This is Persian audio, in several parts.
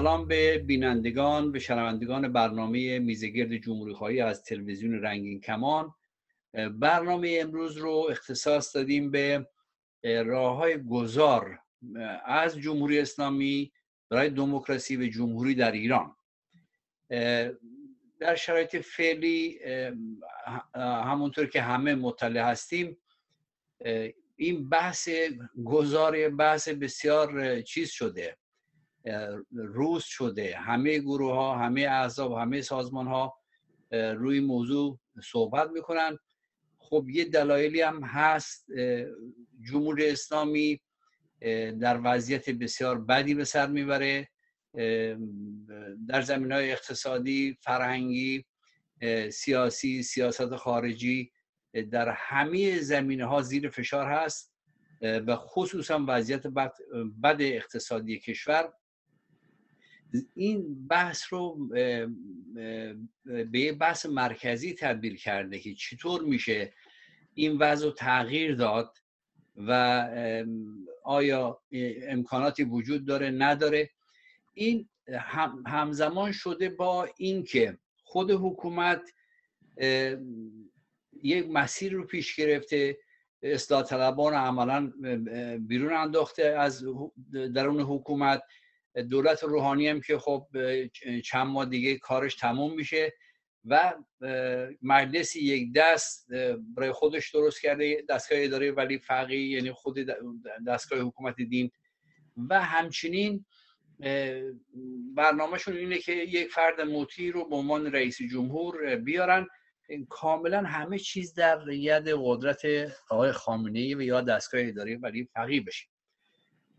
سلام به بینندگان به شنوندگان برنامه میزگرد جمهوری خواهی از تلویزیون رنگین کمان. برنامه امروز رو اختصاص دادیم به راه های گذار از جمهوری اسلامی برای دموکراسی و جمهوری در ایران. در شرایط فعلی همونطور که همه مطلع هستیم این بحث گذار بحث بسیار چیز شده. روز شده. همه گروه ها همه احزاب همه سازمان ها روی موضوع صحبت می‌کنن. خب یه دلایلی هم هست. جمهوری اسلامی در وضعیت بسیار بدی به سر می‌بره. در زمین های اقتصادی فرهنگی سیاسی سیاست خارجی در همه زمینه ها زیر فشار هست. و خصوصا وضعیت بد اقتصادی کشور. این بحث رو به یه بحث مرکزی تبدیل کرده که چطور میشه این وضع تغییر داد و آیا امکاناتی وجود داره نداره. این همزمان شده با اینکه خود حکومت یک مسیر رو پیش گرفته اصلاح طلبان عملا بیرون انداخته از درون حکومت. دولت روحانی هم که خب چند ماه دیگه کارش تموم میشه و مجلس یک دست برای خودش درست کرده دستگاه اداره ولی فقی یعنی خود دستگاه حکومت دین. و همچنین برنامهشون اینه که یک فرد موتی رو به عنوان رئیس جمهور بیارن. کاملا همه چیز در ید قدرت آقای خامنه ای و یا دستگاه اداره ولی فقیه بشه.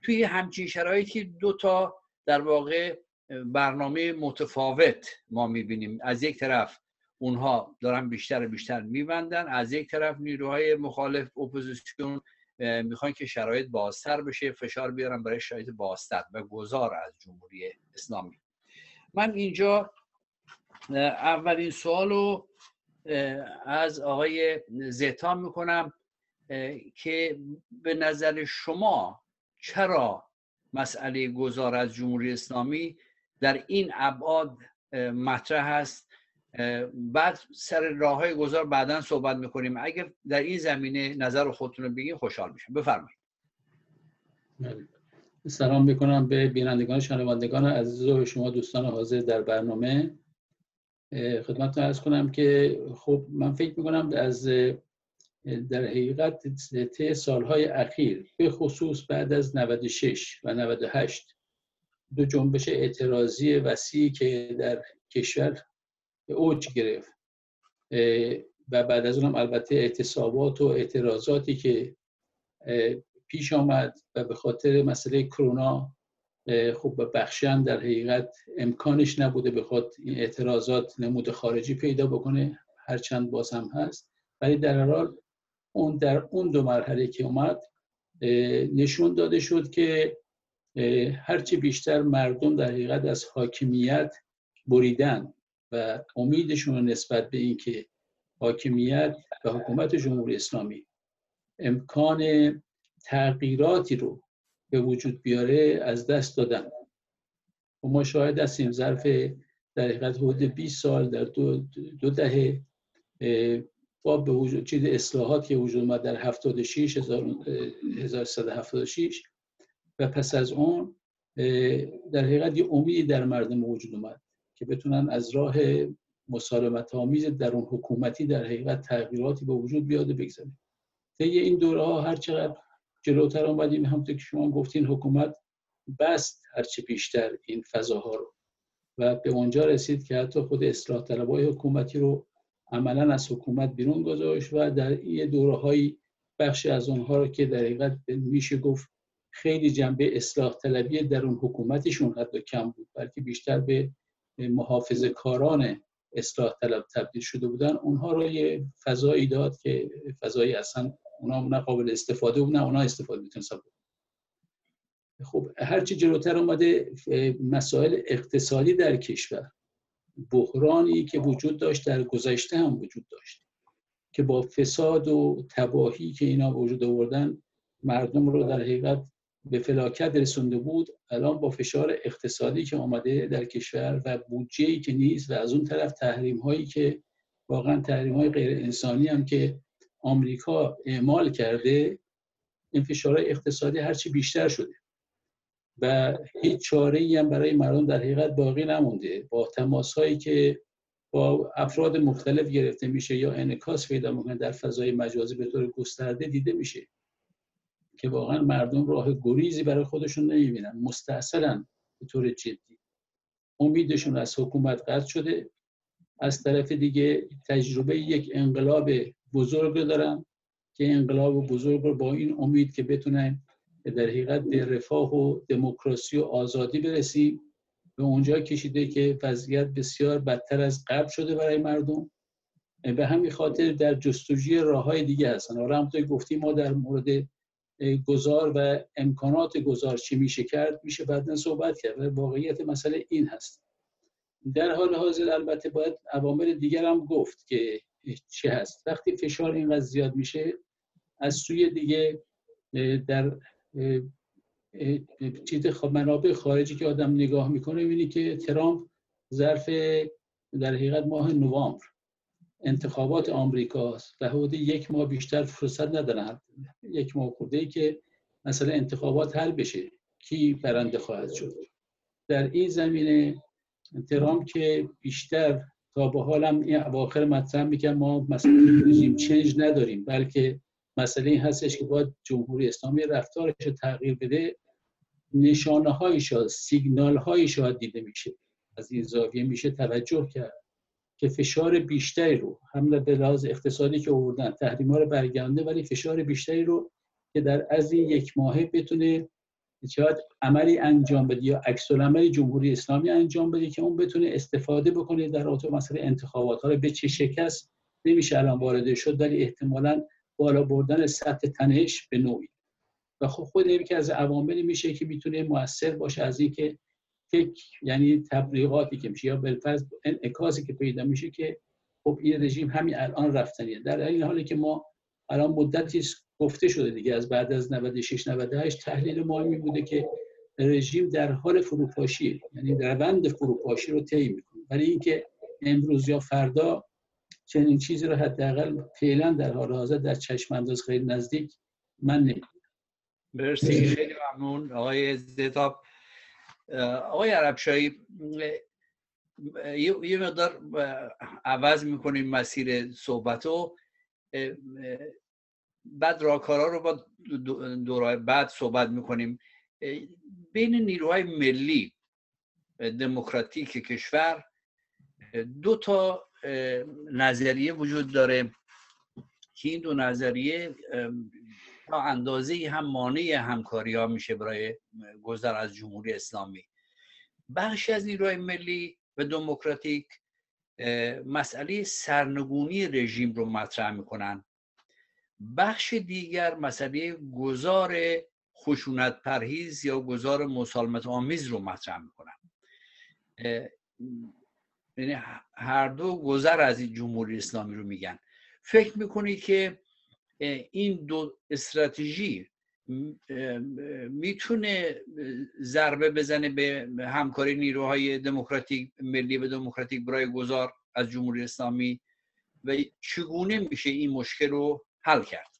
توی همچین شرایطی دو تا در واقع برنامه متفاوت ما می‌بینیم. از یک طرف اونها دارن بیشتر و بیشتر میبندن از یک طرف نیروهای مخالف اپوزیسیون می‌خوان که شرایط بازتر بشه فشار بیارن برای شرایط بازتر و گذار از جمهوری اسلامی. من اینجا اولین سوال رو از آقای زیتان می‌کنم که به نظر شما چرا مسئله گذار از جمهوری اسلامی در این ابعاد مطرح هست بعد سر راه های گذار بعدا صحبت می‌کنیم. اگر در این زمینه نظر خودتون رو بگین خوشحال میشم. بفرمایید. بله. سلام می‌کنم به بینندگان شنوندگان عزیز و شما دوستان حاضر در برنامه. خدمتتون ارز کنم که خب من فکر می‌کنم از در حقیقت طی سالهای اخیر به خصوص بعد از 96 و 98 دو جنبش اعتراضی وسیعی که در کشور اوج گرفت و بعد از اونم البته اعتصابات و اعتراضاتی که پیش آمد و به خاطر مسئله کرونا خب بخشی هم در حقیقت امکانش نبوده بخواد این اعتراضات نمود خارجی پیدا بکنه هرچند باز هم هست. ولی در حال اون در اون دو مرحله که اومد نشون داده شد که هرچی بیشتر مردم در حقیقت از حاکمیت بریدن و امیدشون نسبت به اینکه حاکمیت و حکومت جمهوری اسلامی امکان تغییراتی رو به وجود بیاره از دست دادن. و ما شاهد هستیم ظرف در حقیقت حدود 20 سال در دو, دو دهه با به وجود چیز اصلاحات که وجود اومد در 76 1176 و پس از اون در حقیقت یه امیدی در مردم وجود اومد که بتونن از راه مسالمت آمیز در اون حکومتی در حقیقت تغییراتی به وجود بیاد و بگذاره طی این دوره ها هر چقدر جلوتر آمدیم همونطور که شما گفتین حکومت بست هرچه بیشتر این فضاها رو و به اونجا رسید که حتی خود اصلاح طلبای حکومتی رو عملا از حکومت بیرون گذاشت و در این دوره های بخشی از اونها رو که در حقیقت میشه گفت خیلی جنبه اصلاح طلبی در اون حکومتشون حتی کم بود بلکه بیشتر به محافظه کاران اصلاح طلب تبدیل شده بودن. اونها رو یه فضایی داد که فضایی اصلا اونا نه قابل استفاده بود نه اونا استفاده می‌تونستن خب هرچی جلوتر اومده مسائل اقتصادی در کشور بحرانی که وجود داشت در گذشته هم وجود داشت که با فساد و تباهی که اینا وجود آوردن مردم رو در حقیقت به فلاکت رسونده بود. الان با فشار اقتصادی که آمده در کشور و بودجه که نیست و از اون طرف تحریم هایی که واقعا تحریم های غیر انسانی هم که آمریکا اعمال کرده این فشار اقتصادی هرچی بیشتر شده. و هیچ چاره ای هم برای مردم در حقیقت باقی نمونده. با تماس هایی که با افراد مختلف گرفته میشه یا انکاس پیدا می‌کنه در فضای مجازی به طور گسترده دیده میشه که واقعا مردم راه گریزی برای خودشون نمی‌بینن. مستاصلا به طور جدی. امیدشون از حکومت قطع شده. از طرف دیگه تجربه یک انقلاب بزرگ دارن که انقلاب بزرگ رو با این امید که بتونن در حقیقت به رفاه و دموکراسی و آزادی برسیم به اونجا کشیده که وضعیت بسیار بدتر از قبل شده برای مردم. به همین خاطر در جستجوی راه های دیگه هستن. حالا همونطور گفتیم ما در مورد گذار و امکانات گذار چی میشه کرد میشه بعدا صحبت کرد و واقعیت مسئله این هست. در حال حاضر البته باید عوامل دیگر هم گفت که چه هست. وقتی فشار اینقدر زیاد میشه از سوی دیگه در چیز منابع خارجی که آدم نگاه می‌کنه می‌بینی که ترامپ ظرف در حقیقت ماه نوامبر انتخابات آمریکاست و حدود یک ماه بیشتر فرصت ندارن یک ماه خورده ای که مثلا انتخابات حل بشه کی برنده خواهد شد. در این زمینه ترامپ که بیشتر تا به حالم این اواخر مطرح میگم ما مثلا رژیم چنج نداریم بلکه مسئله این هستش که باید جمهوری اسلامی رفتارش تغییر بده نشانه های شاید سیگنال های شاید دیده میشه. از این زاویه میشه توجه کرد که فشار بیشتری رو هم به لحاظ اقتصادی که آوردن تحریم ها رو برگرده ولی فشار بیشتری رو که در از این یک ماهه بتونه شاید عملی انجام بده یا عکس عملی جمهوری اسلامی انجام بده که اون بتونه استفاده بکنه در رابطه مسئله انتخابات. ها به چه شکست؟ نمیشه الان وارد شد ولی احتمالا بالا بردن سطح تنش به نوعی. و خب خود یکی از عواملی میشه که می‌تونه موثر باشه از اینکه فکر یعنی تبلیغاتی که میشه یا بالفرض انعکاسی که پیدا میشه که خب این رژیم همین الان رفتنیه. در این حالی که ما الان مدتی گفته شده دیگه از بعد از 96 98 تحلیل ما این بوده که رژیم در حال فروپاشی یعنی روند فروپاشی رو طی می‌کنه. ولی اینکه امروز یا فردا چنین چیزی رو حداقل فعلا در حال حاضر در چشم انداز خیلی نزدیک من نمی‌دونم. مرسی. خیلی ممنون. آقای زیتاب. آقای عربشایی یه مقدار عوض می‌کنیم مسیر صحبت و بعد راکارا رو با دورای بعد صحبت می‌کنیم. بین نیروهای ملی دموکراتیک کشور دو تا نظریه وجود داره. که این دو نظریه تا اندازه هم مانع همکاری ها میشه برای گذر از جمهوری اسلامی. بخشی از نیروهای ملی و دموکراتیک مسئله سرنگونی رژیم رو مطرح می‌کنن. بخش دیگر مسئله گذار خشونت پرهیز یا گذار مسالمت آمیز رو مطرح می‌کنن. یعنی هر دو گذر از این جمهوری اسلامی رو میگن. فکر می‌کنی که این دو استراتژی می‌تونه ضربه بزنه به همکاری نیروهای دموکراتیک ملی و دموکراتیک برای گذار از جمهوری اسلامی؟ و چگونه میشه این مشکل رو حل کرد؟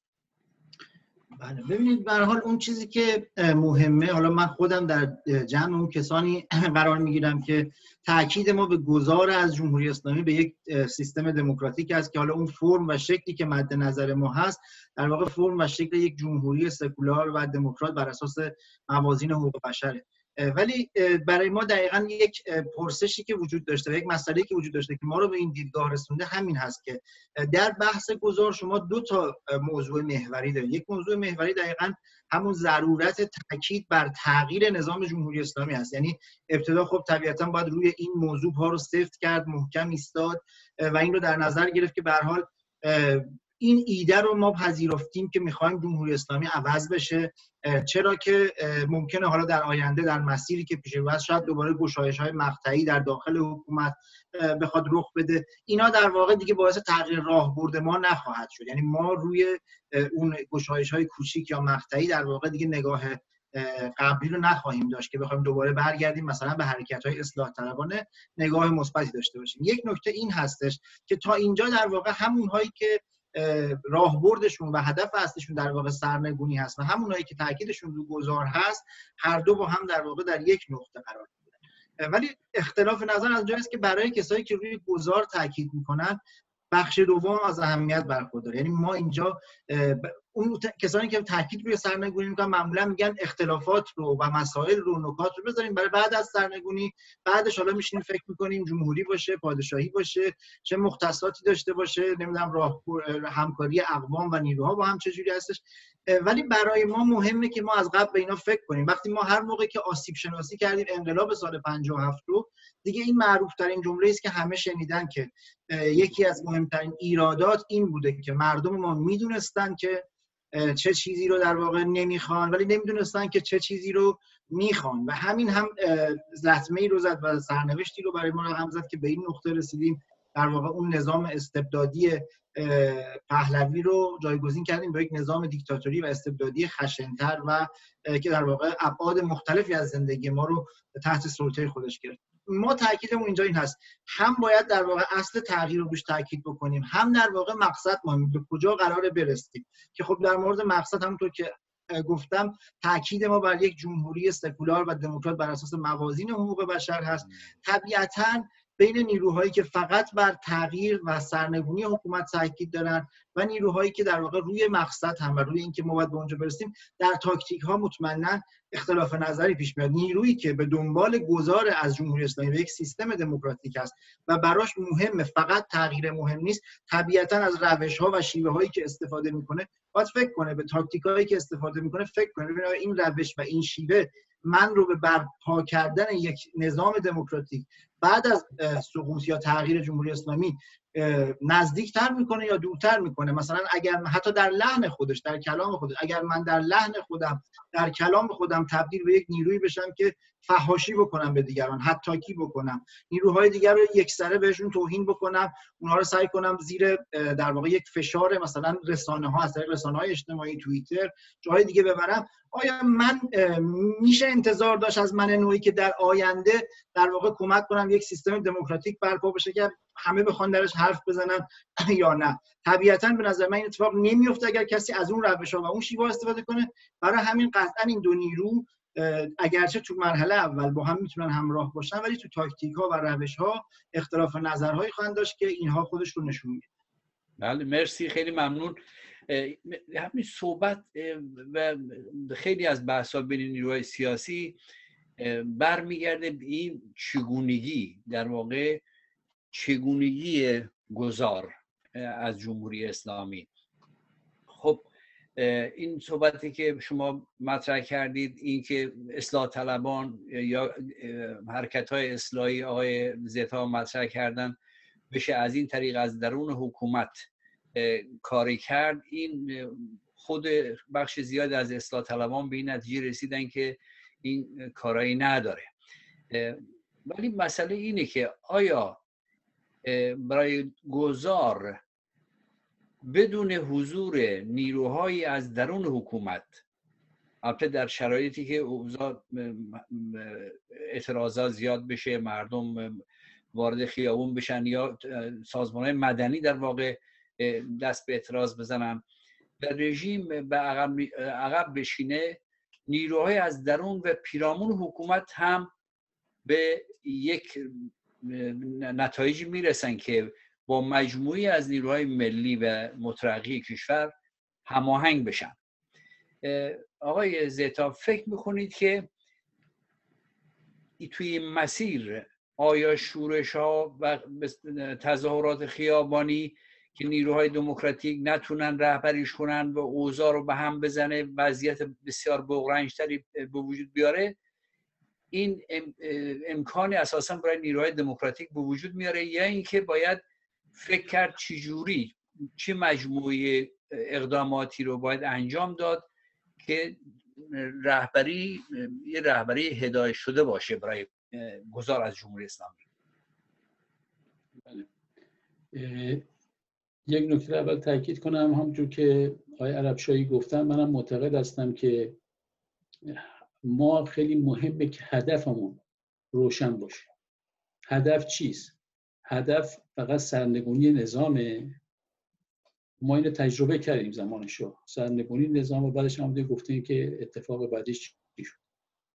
بله ببینید به حال اون چیزی که مهمه حالا من خودم در جمع اون کسانی قرار می‌گیرم که تاکید ما به گذار از جمهوری اسلامی به یک سیستم دموکراتیک است که حالا اون فرم و شکلی که مد نظر ما هست در واقع فرم و شکل یک جمهوری سکولار و دموکرات بر اساس موازین حقوق بشره. ولی برای ما دقیقا یک پرسشی که وجود داشته و یک مسئله که وجود داشته که ما رو به این دیدگاه رسونده همین هست که در بحث گذار شما دو تا موضوع محوری دارید. یک موضوع محوری دقیقا همون ضرورت تاکید بر تغییر نظام جمهوری اسلامی هست. یعنی ابتدا خب طبیعتا باید روی این موضوع ها رو سفت کرد محکم ایستاد و این رو در نظر گرفت که به حال این ایده رو ما پذیرفتیم که می‌خوایم جمهوری اسلامی عوض بشه چرا که ممکنه حالا در آینده در مسیری که پیش رو شاید دوباره گشایش های مقطعی در داخل حکومت بخواد رخ بده. اینا در واقع دیگه باعث تغییر راهبرد ما نخواهد شد. یعنی ما روی اون گشایش های کوچیک یا مقطعی در واقع دیگه نگاه قبلی رو نخواهیم داشت که بخوایم دوباره برگردیم مثلا به حرکت های اصلاح طلبانه نگاه مثبتی داشته باشیم. یک نکته این هستش که تا اینجا در واقع همون هایی که راهبردشون و هدف اصلیشون در واقع سرنگونی هست و همونایی که تاکیدشون رو گذار هست هر دو با هم در واقع در یک نقطه قرار می‌گیرن. ولی اختلاف نظر از جایی که برای کسایی که روی گذار تاکید می‌کنن بخش دوم از اهمیت برخورداره. یعنی ما اینجا اون کسانی که تاکید روی سرنگونی می‌کنن معمولا میگن اختلافات رو و مسائل رو نکات رو بذاریم. برای بعد از سرنگونی بعدش حالا میشینیم فکر می‌کنیم جمهوری باشه پادشاهی باشه چه مختصاتی داشته باشه نمی‌دونم راه همکاری اقوام و نیروها با هم چجوری هستش. ولی برای ما مهمه که ما از قبل به اینا فکر کنیم. وقتی ما هر موقع که آسیب شناسی کردیم انقلاب سال 57 رو دیگه این معروف ترین جمله است که همه شنیدن که یکی از مهمترین ایرادات این بوده که مردم ما می‌دونستن که چه چیزی رو در واقع نمی‌خوان ولی نمی‌دونستن که چه چیزی رو می‌خوان. و همین هم لطمه ای رو زد و سرنوشتی رو برای ما رقم زد که به این نقطه رسیدیم. در واقع اون نظام استبدادی پهلوی رو جایگزین کردیم با یک نظام دیکتاتوری و استبدادی خشنتر و که در واقع ابعاد مختلفی از زندگی ما رو تحت سلطه خودش گرفت. ما تاکیدمون اینجا این هست. هم باید در واقع اصل تغییر رو روش تاکید بکنیم هم در واقع مقصد ما به کجا قرار برسیم. که خب در مورد مقصد همونطور که گفتم تاکید ما بر یک جمهوری سکولار و دموکرات بر اساس موازین حقوق بشر هست. طبیعتا بین نیروهایی که فقط بر تغییر و سرنگونی حکومت تاکید دارن و نیروهایی که در واقع روی مقصد هم و روی اینکه ما باید به اونجا برسیم در تاکتیک ها مطمئنا اختلاف نظری پیش میاد. نیرویی که به دنبال گذار از جمهوری اسلامی به یک سیستم دموکراتیک است و براش مهم فقط تغییر مهم نیست طبیعتا از روش ها و شیوه هایی که استفاده می‌کنه باید فکر کنه به تاکتیک هایی که استفاده می‌کنه فکر کنه. ببینه این روش و این شیوه من رو به برپا کردن یک نظام دموکراتیک بعد از سقوط یا تغییر جمهوری اسلامی نزدیکتر می‌کنه یا دورتر می‌کنه؟ مثلا اگر حتی در لحن خودش در کلام خودش اگر من در لحن خودم در کلام خودم تبدیل به یک نیروی بشم که فحاشی بکنم به دیگران حتاکی بکنم نیروهای دیگر رو یکسره بهشون توهین بکنم اونها رو سعی کنم زیر در واقع یک فشار مثلا رسانه ها از طریق رسانه های اجتماعی توییتر جاهای دیگه ببرم آیا من میشه انتظار داشت از من نوعی که در آینده در واقع کمک کنم یک سیستم دموکراتیک برپا بشه که همه بخوان درش حرف بزنن یا نه. طبیعتا به نظر من این اتفاق نمیفته اگر کسی از اون روش ها و اون شیوه استفاده کنه. برای همین قطعا این دو نیرو اگرچه تو مرحله اول با هم می‌تونن همراه باشن ولی تو تاکتیک ها و روش ها اختلاف نظرهایی خواهند داشت که اینها خودش رو نشون میده. بله مرسی خیلی ممنون. همین صحبت و خیلی از بحث ها بین نیروهای سیاسی برمیگرده به این چگونگی در واقع چگونگی گذار از جمهوری اسلامی. خب این صحبتی که شما مطرح کردید این که اصلاح طلبان یا حرکت های اصلاحی آقای زیتا مطرح کردن بشه از این طریق از درون حکومت کاری کرد این خود بخش زیاد از اصلاح طلبان به این نتیجه رسیدن که این کارایی نداره. ولی مسئله اینه که آیا برای گذار بدون حضور نیروهایی از درون حکومت البته در شرایطی که اوضاع اعتراضات زیاد بشه مردم وارد خیابون بشن یا سازمان مدنی در واقع دست به اعتراض بزنن و رژیم به عقب بشینه نیروهای از درون و پیرامون حکومت هم به یک نتایجی می‌رسن که با مجموعی از نیروهای ملی و مترقی کشور هماهنگ بشن. آقای زیتا فکر می‌کنید که توی مسیر آیا شورش ها و تظاهرات خیابانی که نیروهای دموکراتیک نتونن رهبریش کنن و اوضاع رو به هم بزنه وضعیت بسیار بغرنجتری به وجود بیاره این امکانی اساسا برای نیروهای دموکراتیک به وجود میاره یا اینکه باید فکر کرد چجوری چه مجموعه اقداماتی رو باید انجام داد که رهبری یه رهبری هدایت شده باشه برای گذار از جمهوری اسلامی بله. یک نکته اول تاکید کنم همونجور که آقای عربشاهی گفتن منم معتقد هستم که ما خیلی مهمه که هدفمون روشن باشه. هدف چیست؟ هدف فقط سرنگونی نظامه. ما اینو تجربه کردیم زمانشو. سرنگونی نظام و بعدش هم گفتیم که اتفاق بعدش چی شد؟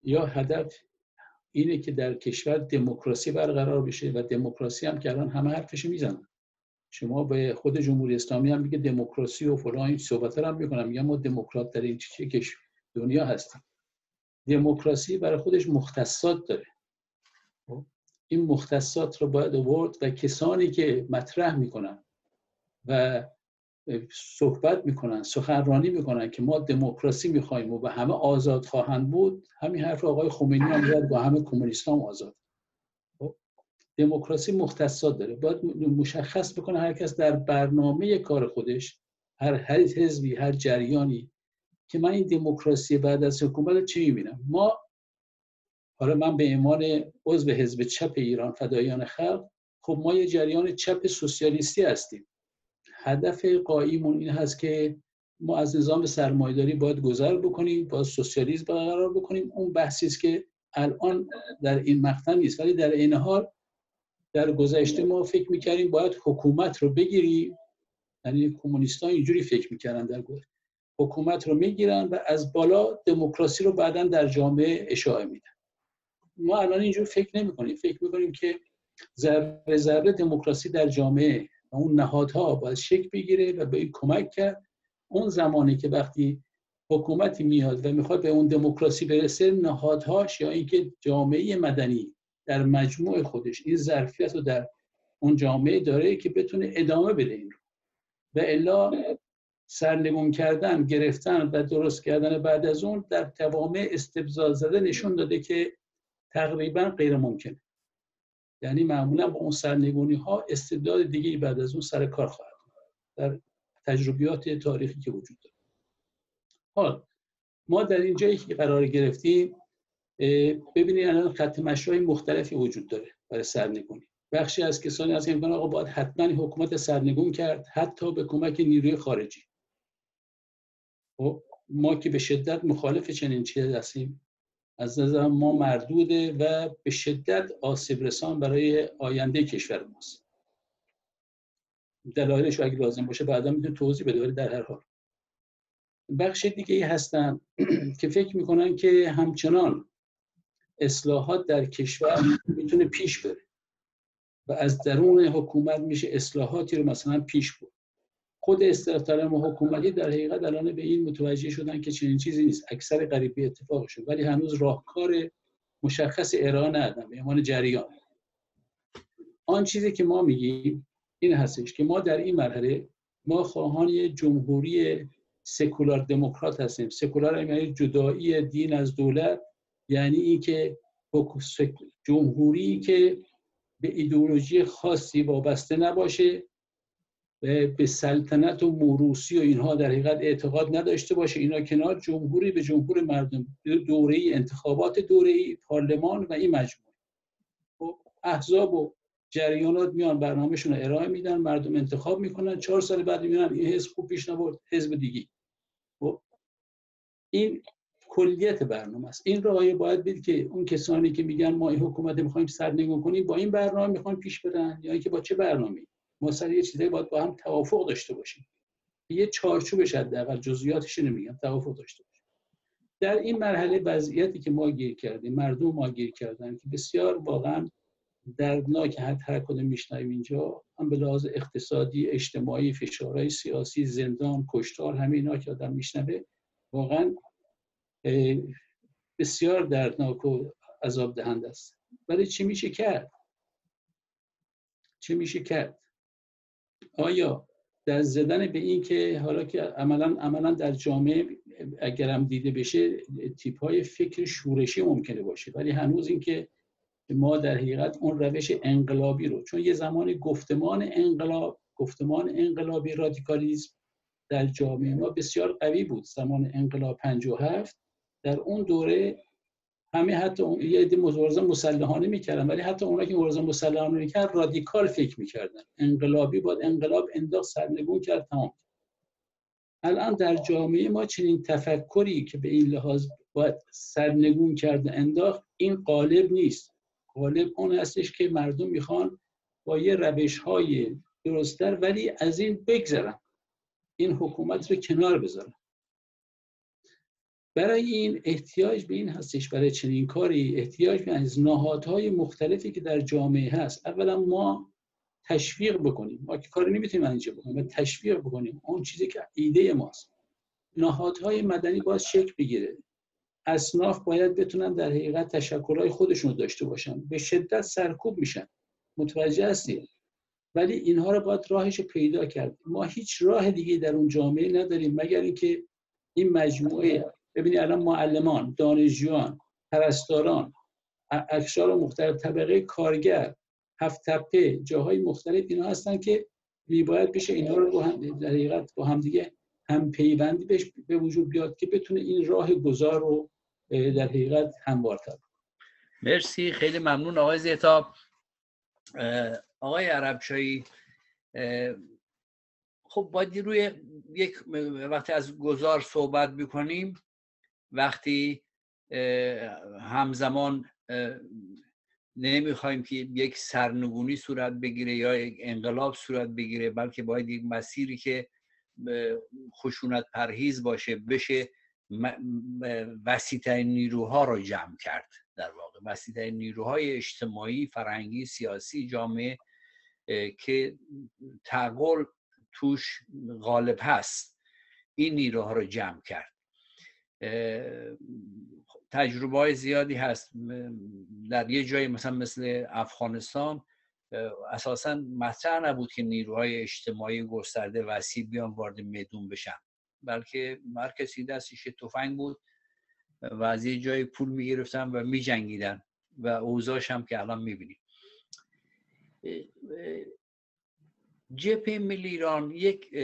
یا هدف اینه که در کشور دموکراسی برقرار بشه و دموکراسی هم که الان همه حرفش می‌زنن. شما به خود جمهوری اسلامی هم میگه دموکراسی و فلان این صحبت هم می‌کنم میگم ما دموکرات در این چه دنیا هستیم دموکراسی برای خودش مختصات داره خب؟ این مختصات رو باید آورد و کسانی که مطرح می‌کنن و صحبت می‌کنن سخنرانی می‌کنن که ما دموکراسی می‌خوایم و به همه آزاد خواهند بود همین حرف آقای خمینی هم با همه کمونیست هم آزاد؟ دموکراسی مختصات داره. باید مشخص بکنه هر کس در برنامه کار خودش هر هر حزبی هر جریانی که من این دموکراسی بعد از حکومت چه می‌بینم؟ ما حالا من به ایمان عضو حزب چپ ایران فدایان خلق خب ما یه جریان چپ سوسیالیستی هستیم. هدف قاییمون این هست که ما از نظام سرمایداری باید گذر بکنیم باید سوسیالیسم برقرار بکنیم. اون بحثی است که الان در این مقطع نیست ولی در این حال در گذشته ما فکر می‌کردیم باید حکومت رو بگیریم. یعنی کمونیستان اینجوری فکر می‌کردن در گذشته. حکومت رو می‌گیرن و از بالا دموکراسی رو بعدا در جامعه اشاعه میدن. ما الان اینجور فکر نمی کنیم فکر می‌کنیم که ذره ذره دموکراسی در جامعه و اون نهادها باید شکل بگیره و به این کمک کرد. اون زمانی که وقتی حکومتی میاد و می‌خواد به اون دموکراسی برسه نهادهاش یا اینکه جامعه مدنی در مجموع خودش. این ظرفیت رو در اون جامعه داره که بتونه ادامه بده این رو. و الا سرنگون کردن گرفتن و درست کردن بعد از اون در توامع استبزاد زده نشون داده که تقریبا غیر ممکنه. یعنی معمولا با اون سرنگونی ها استبداد دیگه بعد از اون سر کار خواهد در تجربیات تاریخی که وجود داره. حال ما در این جایی که قرار گرفتیم ببینید الان خط مشروعی مختلفی وجود داره برای سرنگونی. بخشی از کسانی از امکان آقا باید حتما حکومت سرنگون کرد حتی به کمک نیروی خارجی. خب ما که به شدت مخالف چنین چیزی هستیم. از نظر ما مردوده و به شدت آسیب رسان برای آینده کشور ماست. دلایلش اگه لازم باشه بعدا می‌تونه توضیح بده در هر حال. بخش دیگه ای هستن که فکر می‌کنن که همچنان اصلاحات در کشور می‌تونه پیش بره. و از درون حکومت میشه اصلاحاتی رو مثلا پیش برد. خود و حکومتی در حقیقت الان به این متوجه شدن که چنین چیزی نیست. اکثر غریبی اتفاق شد ولی هنوز راهکار مشخص ارائه ندادن به عنوان جریان. آن چیزی که ما میگیم این هستش که ما در این مرحله ما خواهان جمهوری سکولار دموکرات هستیم. سکولار یعنی جدایی دین از دولت یعنی اینکه جمهوری که به ایدئولوژی خاصی وابسته نباشه به سلطنت و موروسی و اینها در حقیقت اعتقاد نداشته باشه اینا کنار جمهوری به جمهور مردم دوره ای انتخابات دوره ای پارلمان و این مجموعه. خب احزاب و جریانات میان برنامهشون رو ارائه میدن مردم انتخاب می‌کنن چهار سال بعد می‌بینن این حزب خوب پیش نبرد حزب دیگی خب این کلیت برنامه است. این راه باید بید که اون کسانی که میگن ما این حکومت می‌خوایم سرنگون کنیم با این برنامه می‌خوایم پیش برن؟ یا اینکه با چه برنامه‌ای؟ ما سر یه چیزایی باید با هم توافق داشته باشیم. یه چارچوبش حداقل جزئیاتش نمیگم توافق داشته باشیم. در این مرحله وضعیتی که ما گیر کردیم مردم ما گیر کردن که بسیار واقعا دردناک هر هر کدوم میشنویم اینجا. هم به لحاظ اقتصادی اجتماعی فشارهای سیاسی زندان کشتار همه اینا که آدم میشنوه واقعا بسیار دردناک و عذاب دهنده است. ولی چی میشه کرد؟ چه میشه کرد؟ آیا در زدن به این که حالا که عملا عملا در جامعه اگرم دیده بشه تیپ های فکر شورشی ممکنه باشه ولی هنوز اینکه ما در حقیقت اون روش انقلابی رو چون یه زمان گفتمان انقلاب گفتمان انقلابی رادیکالیزم در جامعه ما بسیار قوی بود زمان انقلاب 57 در اون دوره همه حتی یه عده مبارزه مسلحانه می‌کردن ولی حتی اونا که مبارزه مسلحانه می‌کردن رادیکال فکر می‌کردن. انقلابی باید انقلاب انداخت سرنگون کرد تمام الان در جامعه ما چنین تفکری که به این لحاظ باید سرنگون کرده انداخت این قالب نیست. قالب اون هستش که مردم می‌خوان با یه روش های درستتر ولی از این بگذرن. این حکومت رو کنار بذارن. برای این احتیاج به این هستش برای چنین کاری احتیاج به از نهادهای مختلفی که در جامعه هست. اولا ما تشویق بکنیم. ما که کاری نمی‌تونیم اینجا بکنیم تشویق بکنیم. اون چیزی که ایده ماست. نهادهای مدنی باید شکل بگیره. اصناف باید بتونن در حقیقت تشکرهای خودشون داشته باشن. به شدت سرکوب میشن. متوجه هستیم ولی اینها رو باید راهش پیدا کرد. ما هیچ راه دیگه در اون جامعه نداریم مگر اینکه این مجموعه ببینید الان معلمان دانشجویان پرستاران اکشار مختلف طبقه کارگر هفت تپه جاهای مختلف اینا هستن که میباید بشه اینها رو هم در با هم دیگه هم پیوندی بهش به وجود بیاد که بتونه این راه گذار رو در حقیقت هموار کرد. مرسی خیلی ممنون آقای زیتاب. آقای عربشایی خب باید روی یک وقتی از گذار صحبت می‌کنیم وقتی همزمان نمی‌خوایم که یک سرنگونی صورت بگیره یا یک انقلاب صورت بگیره بلکه باید یک مسیری که خشونت پرهیز باشه بشه وسیعترین نیروها رو جمع کرد در واقع. وسیعترین نیروهای اجتماعی فرهنگی سیاسی جامعه که تقل توش غالب هست. این نیروها رو جمع کرد. تجربه های زیادی هست. در یه جایی مثلا مثل افغانستان اساسا مطرح نبود که نیروهای اجتماعی گسترده وسیع بیان وارد میدون بشن. بلکه هر کسی دستش تفنگ بود و از یه جای پول می‌گرفتن و میجنگیدن و اوضاعش هم که الان می‌بینیم. جبهه ملی ایران یک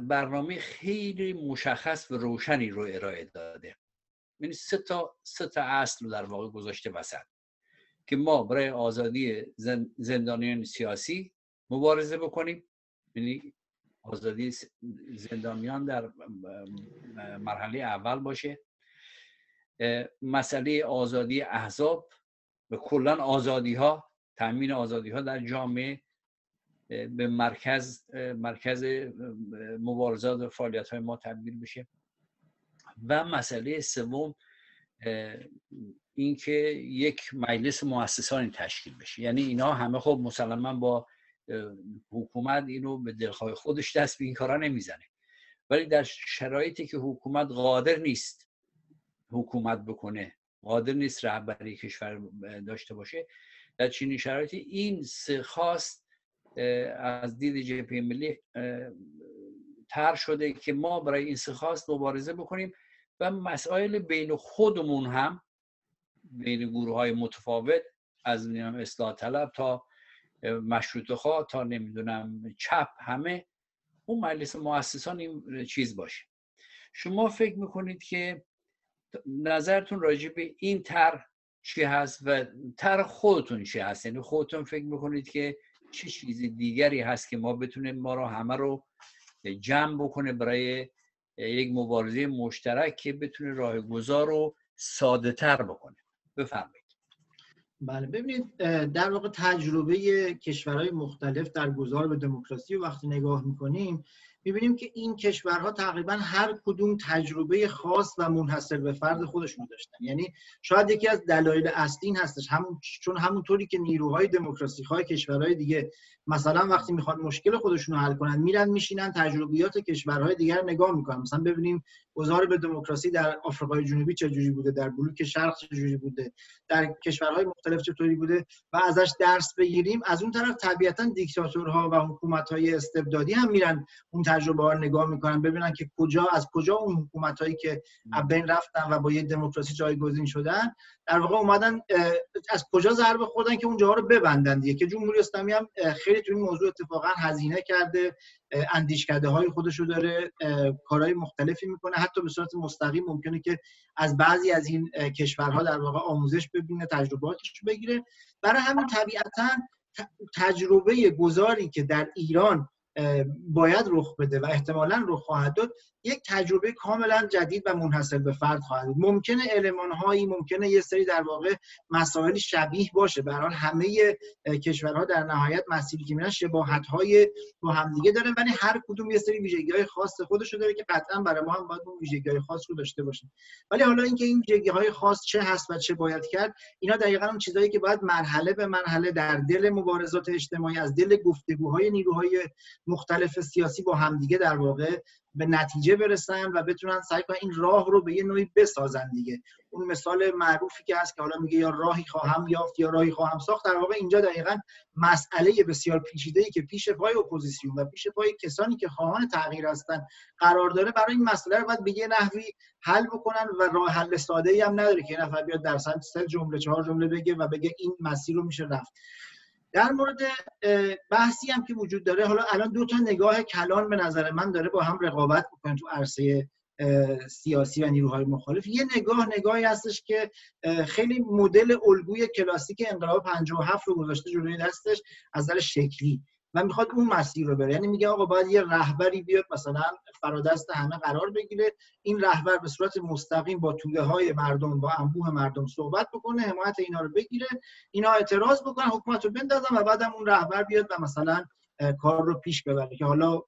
برنامه خیلی مشخص و روشنی رو ارائه داده. یعنی سه تا سه تا اصل در واقع گذاشته وسط که ما برای آزادی زندانیان سیاسی مبارزه بکنیم. یعنی آزادی زندانیان در مرحله اول باشه. مسئله آزادی احزاب و کلا آزادی ها تامین آزادی ها در جامعه به مرکز مرکز مبارزات و فعالیت های ما تبدیل بشه و مسئله سوم اینکه یک مجلس مؤسسانی تشکیل بشه. یعنی اینا همه خب مسلما با حکومت اینو به دلخواه خودش دست به این کارا نمی‌زنه. ولی در شرایطی که حکومت قادر نیست حکومت بکنه قادر نیست رهبری کشور داشته باشه در چنین شرایطی این سه خواست از دید جبهه ملی تر شده که ما برای این سه خواست مبارزه بکنیم و مسائل بین خودمون هم بین گروه های متفاوت از اصلاح طلب تا مشروط خواه تا نمی‌دونم چپ همه اون مجلس مؤسسان این چیز باشه. شما فکر می‌کنید که نظرتون راجع به این تر چی هست و تر خودتون چی هست؟ یعنی خودتون فکر می‌کنید که چه چیز دیگری هست که ما بتونیم ما رو همه رو جمع بکنه برای یک مبارزه مشترک که بتونه راه گذار رو ساده تر بکنه؟ بفرمایید. بله ببینید در واقع تجربه کشورهای مختلف در گذار به دموکراسی وقتی نگاه می‌کنیم می‌بینیم که این کشورها تقریبا هر کدوم تجربه خاص و منحصر به فرد خودشون داشتن. یعنی شاید یکی از دلایل اصلی این هستش همون چون همونطوری که نیروهای دموکراسی های کشورهای دیگه مثلا وقتی می‌خوان مشکل خودشون رو حل کنن میرن میشینن تجربیات کشورهای دیگر نگاه می‌کنن. مثلا ببینیم گذار به دموکراسی در آفریقای جنوبی چجوری بوده در بلوک شرق چجوری بوده در کشورهای مختلف چطوری بوده و ازش درس بگیریم. از اون طرف طبیعتا دیکتاتورها و حکومت‌های استبدادی هم میرن اون تجربه ها نگاه می‌کنن ببینن که کجا از کجا اون حکومت هایی که بین رفتن و با یه دموکراسی جایگزین شدن در واقع اومدن از کجا ضربه خوردن که اونجاها رو ببندن دیگه. که جمهوری اسلامی هم خیلی تو این موضوع اتفاقا هزینه کرده. اندیشکده های خودش رو داره کارهای مختلفی می‌کنه. حتی به صورت مستقیم ممکنه که از بعضی از این کشورها در واقع آموزش ببینه تجرباتش بگیره. برای همین طبیعتا تجربه گذاری که در ایران باید رخ بده و احتمالا رخ خواهد داد یک تجربه کاملا جدید و منحصر به فرد خواهد بود. ممکنه علمان هایی ممکنه یه سری در واقع مسائل شبیه باشه. به همه کشورها در نهایت مسیری که میرن شباهت های با همدیگه داره ولی هر کدوم یه سری ویژگی های خاص خودشو داره که قطعا برای ما هم باید اون ویژگی های خاص رو داشته باشه ولی حالا اینکه این ویژگی های خاص چه هست و چه باید کرد اینا دقیقا اون چیزایی که باید مرحله به مرحله در دل مبارزات اجتماعی از دل گفتگوهای نیروهای مختلف سیاسی با همدیگه در واقع به نتیجه برسن و بتونن سعی کنن این راه رو به یه نوعی بسازن دیگه. اون مثال معروفی که هست که حالا میگه یا راهی خواهم یافت یا راهی خواهم ساخت در واقع اینجا دقیقا مسئله بسیار پیچیده ای که پیش پای اپوزیسیون و پیش پای کسانی که خواهان تغییر هستن قرار داره برای این مسئله رو باید به یه نحوی حل بکنن و راه حل ساده ای هم نداره که یه نفر بیاد در سه جمله چهار جمله بگه و بگه این مسیر رو میشه رفت. در مورد بحثی هم که وجود داره حالا الان دو تا نگاه کلان به نظر من داره با هم رقابت می‌کنه تو عرصه سیاسی و نیروهای مخالف. یه نگاه نگاهی هستش که خیلی مدل الگوی کلاسیک انقلاب 57 رو گذاشته جلوی دستش از نظر شکلی. و می‌خواد اون مسیر رو بره. یعنی میگه آقا باید یه رهبری بیاد مثلا فرادست همه قرار بگیره این رهبر به صورت مستقیم با توده های مردم با انبوه مردم صحبت بکنه حمایت اینا رو بگیره اینا اعتراض بکنن حکومت رو بندازن و بعدم اون رهبر بیاد و مثلا کار رو پیش ببره که حالا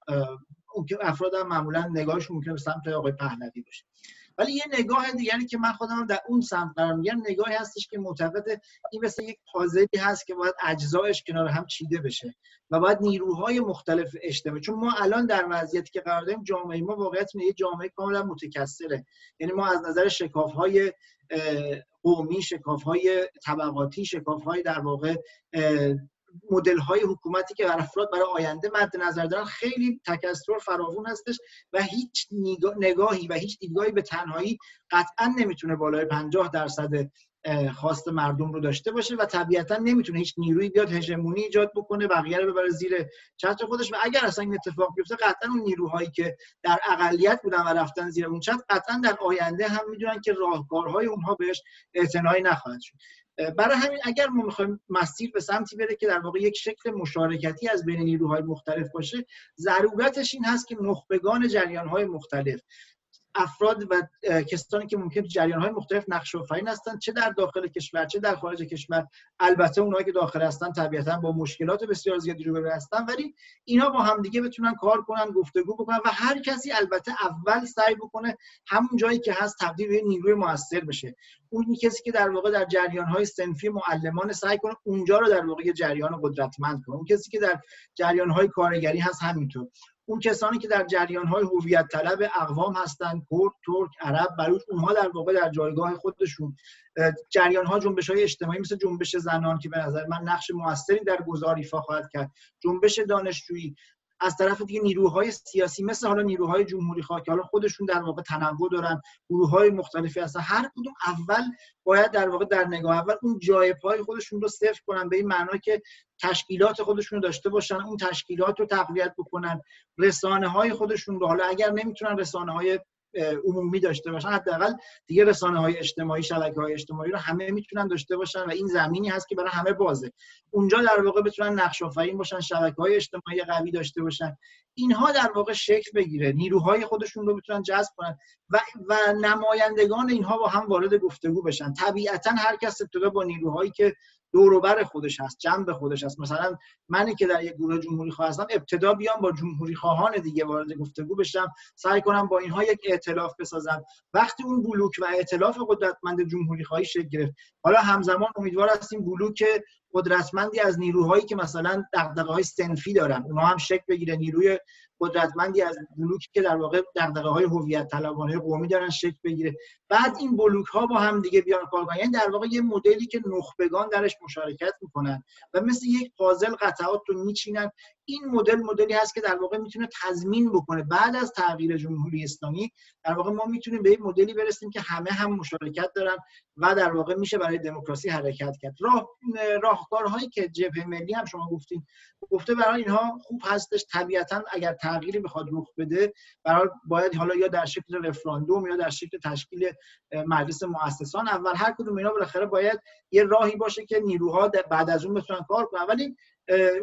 اون افراد هم معمولا نگاهش ممکنه به سمت آقای پهلوی باشه. ولی یه نگاه دیگری که من خودم در اون سمت قرار میگم نگاهی هستش که معتقد این مثل یک پازلی هست که باید اجزایش کنار هم چیده بشه و باید نیروهای مختلف اجتماعی چون ما الان در وضعیتی که قرار داریم جامعه ما واقعیت یه جامعه کاملا متکثره. یعنی ما از نظر های قومی های طبقاتی های در واقع مدل های حکومتی که افراد برای آینده مد نظر دارن خیلی تکثر فراوون هستش و هیچ نگاهی و هیچ دیدگاهی به تنهایی قطعا نمی‌تونه بالای 50 درصد خواست مردم رو داشته باشه و طبیعتا نمی‌تونه هیچ نیروی بیاد هژمونی ایجاد بکنه بقیه رو ببره زیر چتر خودش و اگر اصلا این اتفاق بیفته قطعا اون نیروهایی که در اقلیت بودن و رفتن زیر اون چتر قطعا در آینده هم می‌دونن که راهکارهای اونها بهش اعتنایی نخواهد شد. برای همین اگر ما می‌خوایم مسیر به سمتی بره که در واقع یک شکل مشارکتی از بین نیروهای مختلف باشه ضرورتش این هست که نخبگان جریانهای مختلف افراد و کسانی که ممکن جریان های مختلف نقش آفرین هستند چه در داخل کشور چه در خارج کشور. البته اونایی که داخل هستن طبیعتا با مشکلات بسیار زیادی روبرو هستن ولی اینا با همدیگه بتونن کار کنن گفتگو بکنن و هر کسی البته اول سعی بکنه همون جایی که هست تبدیل به نیروی موثر بشه. اون کسی که در واقع در جریان های سنفی معلمان سعی کنه اونجا رو در واقع جریان قدرتمند کنه. اون کسی که در جریان های کارگری هست همینطور. اون کسانی که در جریان های هویت طلب اقوام هستند کرد ترک عرب بلوچ اونها در واقع در جایگاه خودشون جریان ها جنبش های اجتماعی مثل جنبش زنان که به نظر من نقش موثری در گذار ایفا خواهد کرد. جنبش دانشجویی از طرف دیگه نیروهای سیاسی مثل حالا نیروهای جمهوری خواه که حالا خودشون در واقع تنوع دارن گروه های مختلفی هستن. هر کدوم اول باید در واقع در نگاه اول اون جای پای خودشون رو صفر کنن به این معنا که تشکیلات خودشون رو داشته باشن اون تشکیلات رو تقویت بکنن. رسانه های خودشون رو حالا اگر نمی‌تونن رسانه های عمومی داشته باشن. حداقل دیگه رسانه های اجتماعی شبکه های اجتماعی رو همه می‌تونن داشته باشن و این زمینی هست که برای همه بازه. اونجا در واقع بتونن نقش آفرین باشن شبکه های اجتماعی قوی داشته باشن. اینها در واقع شکل بگیره نیروهای خودشون رو بتونن جذب کنن و, و نمایندگان اینها با هم وارد گفتگو بشن. طبیعتا هر کس ابتدا با نیروهایی که دوروبر خودش هست جنب خودش هست. مثلا منی که در یک گروه جمهوری خواه هستم ابتدا بیام با جمهوری خواهان دیگه وارد گفتگو بشم سعی کنم با اینها یک ائتلاف بسازم. وقتی اون بلوک و ائتلاف قدرتمند جمهوری خواهی شکل گرفت. حالا همزمان امیدوار هستیم بلوک قدرتمندی از نیروهایی که مثلا دغدغه های سنفی دارن. اونها هم شکل بگیره نیروی قدرتمندی از بلوکی که در واقع دغدغه های هویت طلبانه قومی دارن شکل بگیره. بعد این بلوک ها با هم دیگه بیان کار کنن. یعنی در واقع یه مدلی که نخبگان درش مشارکت می‌کنن و مثل یک پازل قطعات رو میچینن این مدل مدلی هست که در واقع می‌تونه تضمین بکنه. بعد از تغییر جمهوری اسلامی در واقع ما می‌تونیم به این مدلی برسیم که همه هم مشارکت دارن و در واقع میشه برای دموکراسی حرکت کرد. راه راهکارهایی که جبهه ملی هم شما گفتین گفته برای اینها خوب هستش. طبیعتا اگر تغییری بخواد رخ بده برای باید حالا یا در شکل رفراندوم یا در شکل تشکیل مجلس مؤسسان اول هر کدوم اینا بالاخره باید یه راهی باشه که نیروها بعد از اون بتونن کار کنن. ولی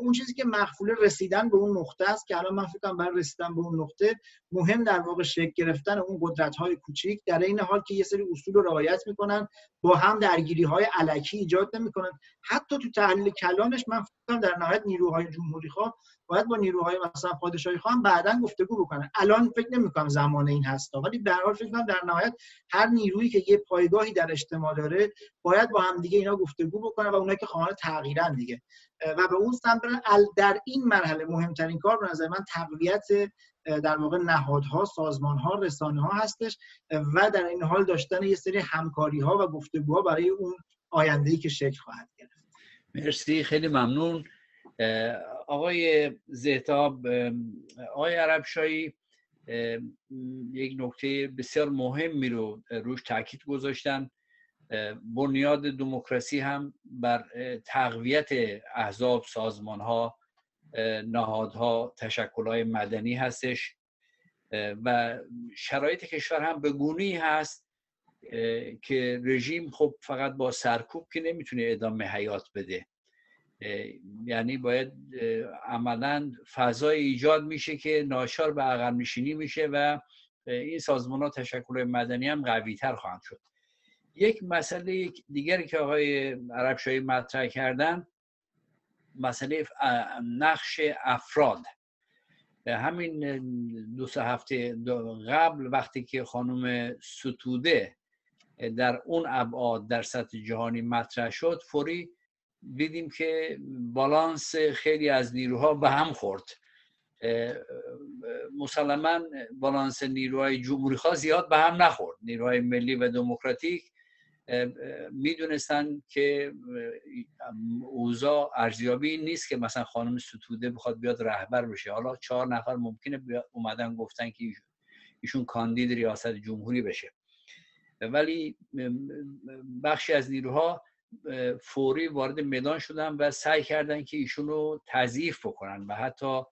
اون چیزی که مخفول رسیدن به اون نقطه است که الان من فکر برای رسیدن به اون نقطه مهم در واقع شکل گرفتن اون قدرت های کوچیک در این حال که یه سری اصول رو رعایت می‌کنن با هم درگیری های علکی ایجاد نمی‌کنن. حتی تو تحلیل کلامش من فکر در نهایت نیروهای جمهوری خواه باید با نیروهای مثلا پادشاهی خواهم بعدا گفتگو بکنن. الان فکر نمی‌کنم زمان این هست ولی هر حال فکر کنم در نهایت هر نیرویی که یه پایگاهی در اجتماع داره باید با هم دیگه اینا گفتگو بکنن و اونایی که خواهان تغییرن دیگه. و به اون سمت در این مرحله مهمترین کار به نظر من تقویت در واقع نهادها سازمانها رسانه ها هستش و در این حال داشتن یه سری همکاری ها و گفتگوها برای اون آینده ای که شکل خواهد گرفت. مرسی خیلی ممنون. آقای زهتاب آقای عربشایی یک نکته بسیار مهمی رو روش تاکید گذاشتن. بنیاد دموکراسی هم بر تقویت احزاب سازمان ها نهادها تشکل های مدنی هستش. و شرایط کشور هم به گونی هست که رژیم خب فقط با سرکوب که نمی‌تونه ادامه حیات بده. یعنی باید عملا فضای ایجاد میشه که ناشار به عقل میشینی میشه و این سازمان ها تشکل مدنی هم قوی تر خواهند شد. یک مسئله دیگری که آقای عربشاهی مطرح کردن مسئله نقش افراد. همین دو سه هفته قبل وقتی که خانم ستوده در اون ابعاد در سطح جهانی مطرح شد فوری دیدیم که بالانس خیلی از نیروها به هم خورد. مسلما بالانس نیروهای جمهوری خواه زیاد به هم نخورد. نیروهای ملی و دموکراتیک می‌دونستن که اوضاع ارزیابی نیست که مثلا خانم ستوده بخواد بیاد رهبر بشه. حالا چهار نفر ممکنه اومدن گفتن که ایشون کاندید ریاست جمهوری بشه. ولی بخشی از نیروها فوری وارد میدان شدن و سعی کردن که ایشون رو تضعیف بکنن و حتی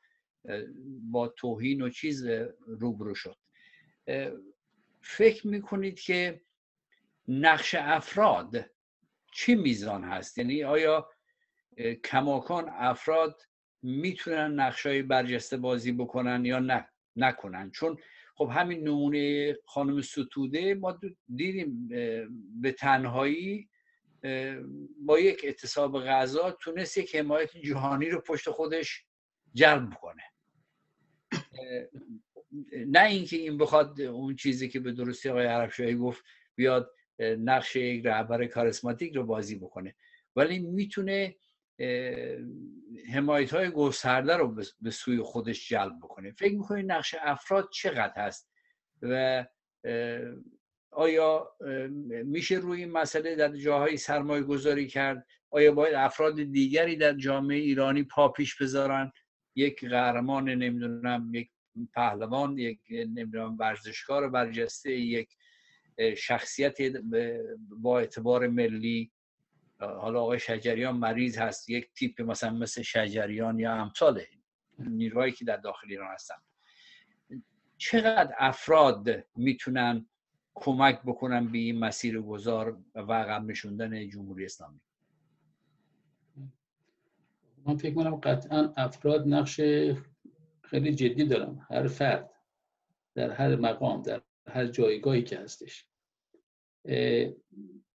با توهین و چیز روبرو شد. فکر می‌کنید که نقش افراد چه میزان هست؟ یعنی آیا کماکان افراد می‌تونن نقشای برجسته بازی بکنن یا نه؟ نکنن. چون خب همین نمونه خانم ستوده ما دیدیم به تنهایی با یک اعتصاب غذا تونست یک حمایت جهانی رو پشت خودش جلب کنه نه اینکه این بخواد اون چیزی که به درستی آقای عربشاهی گفت بیاد نقش یک رهبر کاریسماتیک رو بازی بکنه. ولی می‌تونه حمایت های گسترده رو به سوی خودش جلب بکنه. فکر می‌کنید نقش افراد چقدر هست؟ و آیا میشه روی این مسئله در جاهای سرمایه گذاری کرد؟ آیا باید افراد دیگری در جامعه ایرانی پا پیش بذارن؟ یک قهرمان نمی‌دونم یک پهلوان یک نمی‌دونم ورزشکار برجسته یک شخصیت با اعتبار ملی. حالا آقای شجریان مریض هست یک تیپ مثلا مثل شجریان یا امثال نیروهایی که در داخل ایران هستن. چقدر افراد می‌تونن کمک بکنن به این مسیر گذار و عقب نشوندن جمهوری اسلامی. من فکر کنم قطعا افراد نقش خیلی جدی دارم هر فرد در هر مقام در هر جایگاهی که هستش.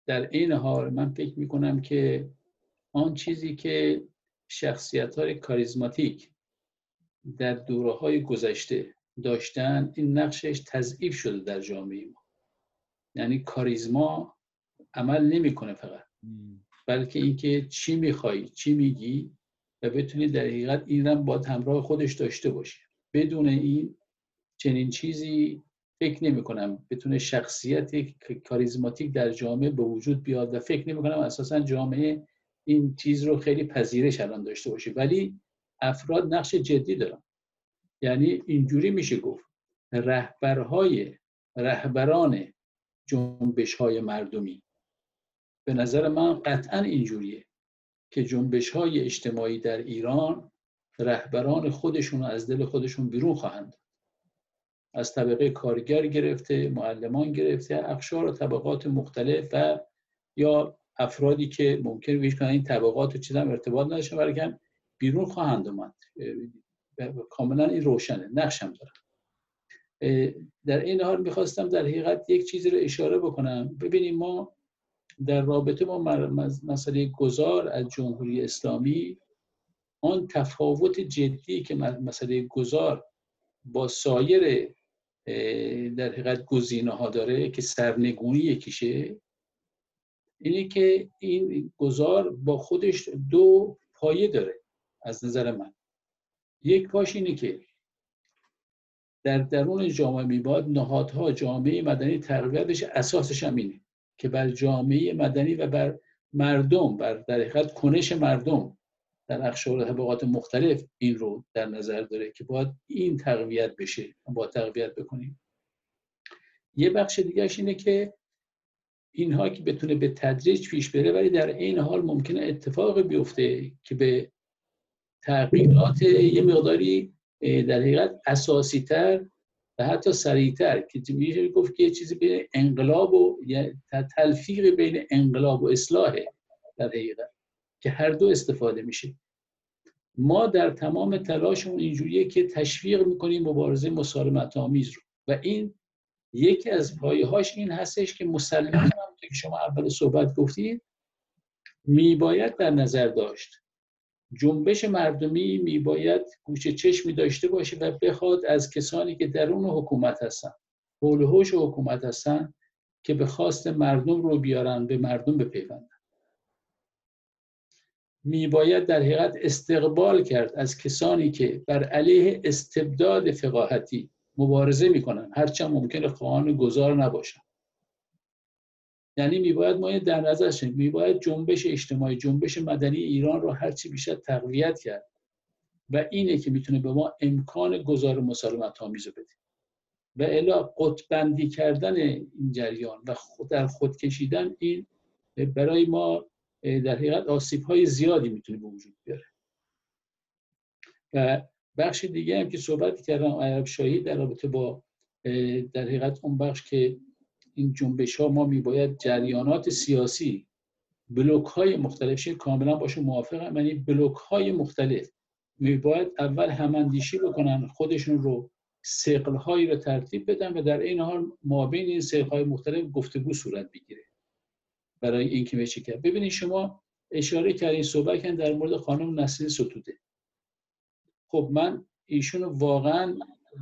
در این حال من فکر می کنم که آن چیزی که شخصیت های کاریزماتیک در دوره های گذشته داشتن این نقشش تضعیف شده در جامعه ما. یعنی کاریزما عمل نمی‌کنه فقط. بلکه اینکه چی می‌خوای چی میگی و بتونی در حقیقت این هم با همراه خودش داشته باشی. بدون این چنین چیزی فکر نمی کنم بتونه شخصیت کاریزماتیک در جامعه به وجود بیاد و فکر نمی کنم اساسا جامعه این چیز رو خیلی پذیرش الان داشته باشه. ولی افراد نقش جدی دارن. یعنی اینجوری میشه گفت. رهبرهای رهبران جنبش های مردمی. به نظر من قطعا اینجوریه که جنبش های اجتماعی در ایران رهبران خودشون از دل خودشون بیرون خواهند از طبقه کارگر گرفته معلمان گرفته اقشار و طبقات مختلف و یا افرادی که ممکن بیش این طبقات و چیزا ارتباط نداشتن ولی بیرون خواهند اومد. کاملا این روشنه نقشم دارم. در این حال می‌خواستم در حقیقت یک چیزی رو اشاره بکنم. ببینیم ما در رابطه با مسئله گذار از جمهوری اسلامی آن تفاوت جدی که مسئله گذار با سایر در حقیقت گزینه ها داره که سرنگونی یکیشه اینه که این گذار با خودش دو پایه داره از نظر من. یک پاش اینه که در درون جامعه میباد نهادها جامعه مدنی تقویتش اساسش هم اینه که بر جامعه مدنی و بر مردم بر در حقیقت کنش مردم در اخشار طبقات مختلف این رو در نظر داره که باید این تقویت بشه با تقویت بکنیم. یه بخش دیگرش اینه که اینها که بتونه به تدریج پیش بره ولی در این حال ممکنه اتفاق بیفته که به تغییرات یه مقداری در حقیقت اساسی تر و حتی سریعتر که میشه گفت که یه چیزی بین انقلاب و تلفیق بین انقلاب و اصلاحه در حقیقت که هر دو استفاده میشه. ما در تمام تلاشمون اینجوریه که تشویق می‌کنیم مبارزه مسالمت آمیز رو و این یکی از پایه هاش این هستش که مسلمان که شما اول صحبت گفتید میباید در نظر داشت جنبش مردمی میباید گوش چشمی داشته باشه و بخواد از کسانی که درون حکومت هستن حول حکومت هستن که به خواست مردم رو بیارن به مردم بپیوندن. میباید در حقیقت استقبال کرد از کسانی که بر علیه استبداد فقاهتی مبارزه می‌کنن. هرچند ممکنه خواهان گذار نباشن. یعنی میباید ما در نظر شیم میباید جنبش اجتماعی جنبش مدنی ایران رو هرچی بیشتر تقویت کرد و اینه که می‌تونه به ما امکان گذار مسالمت آمیز بده. و الا قطبندی کردن این جریان و خود در خود کشیدن این برای ما در حقیقت آسیب های زیادی می‌تونه به وجود بیاره. و بخش دیگه هم که صحبت کردم عرب شاهی در رابطه با در حقیقت اون بخش که این جنبش ها ما میباید جریانات سیاسی بلوک های مختلف کاملا باشه موافقم یعنی بلوک های مختلف میباید اول هماندیشی بکنن خودشون رو سقل هایی رو ترتیب بدن و در این حال ما بین این سقل های مختلف گفتگو صورت بگیره. برای اینکه میشه کرد. ببینید شما اشاره کردین صحبت کردین در مورد خانم نسرین ستوده. خب من ایشون واقعا